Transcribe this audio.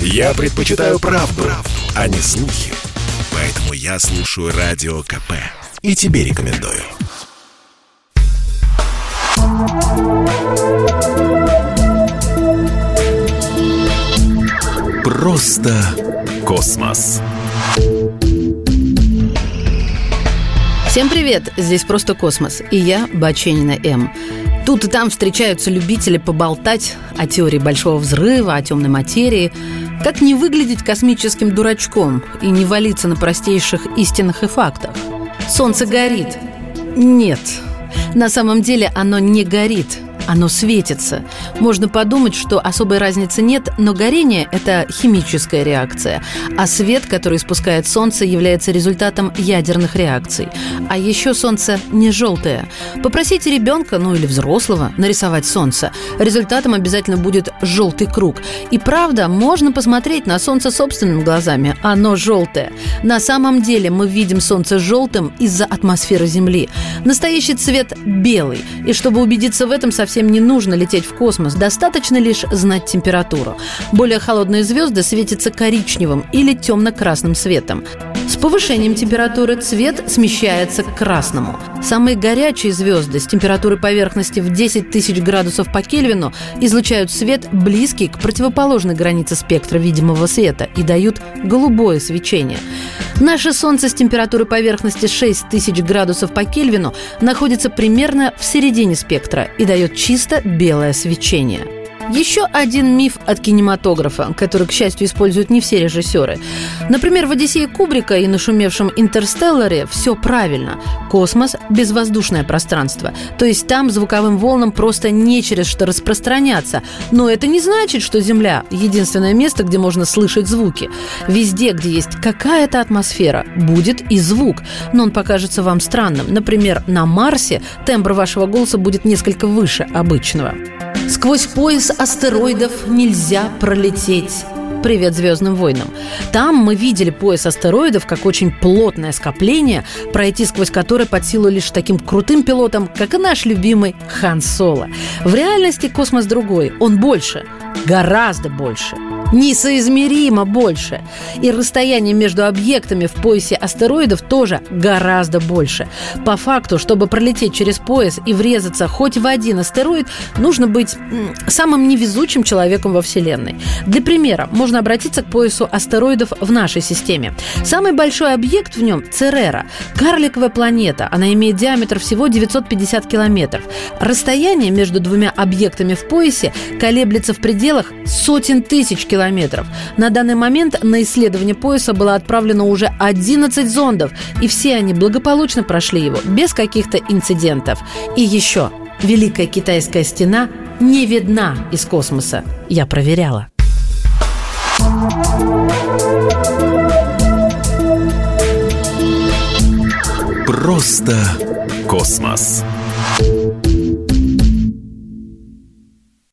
Я предпочитаю правду, правду, а не слухи. Поэтому я слушаю Радио КП. И тебе рекомендую. Просто космос. Всем привет! Здесь «Просто космос» и я, Баченина М. Тут и там встречаются любители поболтать о теории Большого Взрыва, о темной материи. Как не выглядеть космическим дурачком и не валиться на простейших истинах и фактах? Солнце горит. Нет, на самом деле оно не горит – оно светится. Можно подумать, что особой разницы нет, но горение – это химическая реакция, а свет, который испускает Солнце, является результатом ядерных реакций. А еще Солнце не желтое. Попросите ребенка, ну или взрослого, нарисовать Солнце. Результатом обязательно будет желтый круг. И правда, можно посмотреть на Солнце собственными глазами. Оно желтое. На самом деле мы видим Солнце желтым из-за атмосферы Земли. Настоящий цвет белый. И чтобы убедиться в этом, совсем совсем не нужно лететь в космос, достаточно лишь знать температуру. Более холодные звезды светятся коричневым или темно-красным светом. С повышением температуры цвет смещается к красному. Самые горячие звезды с температурой поверхности в 10 тысяч градусов по Кельвину излучают свет, близкий к противоположной границе спектра видимого света и дают голубое свечение. Наше Солнце с температурой поверхности 6 тысяч градусов по Кельвину находится примерно в середине спектра и дает чисто белое свечение. Еще один миф от кинематографа, который, к счастью, используют не все режиссеры. Например, в «Одиссее Кубрика» и нашумевшем «Интерстелларе» все правильно. Космос – безвоздушное пространство. То есть там звуковым волнам просто не через что распространяться. Но это не значит, что Земля – единственное место, где можно слышать звуки. Везде, где есть какая-то атмосфера, будет и звук. Но он покажется вам странным. Например, на Марсе тембр вашего голоса будет несколько выше обычного. Сквозь пояс астероидов нельзя пролететь. Привет Звездным войнам. Там мы видели пояс астероидов как очень плотное скопление, пройти сквозь которое под силу лишь таким крутым пилотом, как и наш любимый Хан Соло. В реальности космос другой, он больше, гораздо больше несоизмеримо больше. И расстояние между объектами в поясе астероидов тоже гораздо больше. По факту, чтобы пролететь через пояс и врезаться хоть в один астероид, нужно быть самым невезучим человеком во Вселенной. Для примера, можно обратиться к поясу астероидов в нашей системе. Самый большой объект в нем – Церера. Карликовая планета. Она имеет диаметр всего 950 километров. Расстояние между двумя объектами в поясе колеблется в пределах сотен тысяч километров километров. На данный момент на исследование пояса было отправлено уже 11 зондов, и все они благополучно прошли его, без каких-то инцидентов. И еще, Великая Китайская стена не видна из космоса. Я проверяла. Просто космос.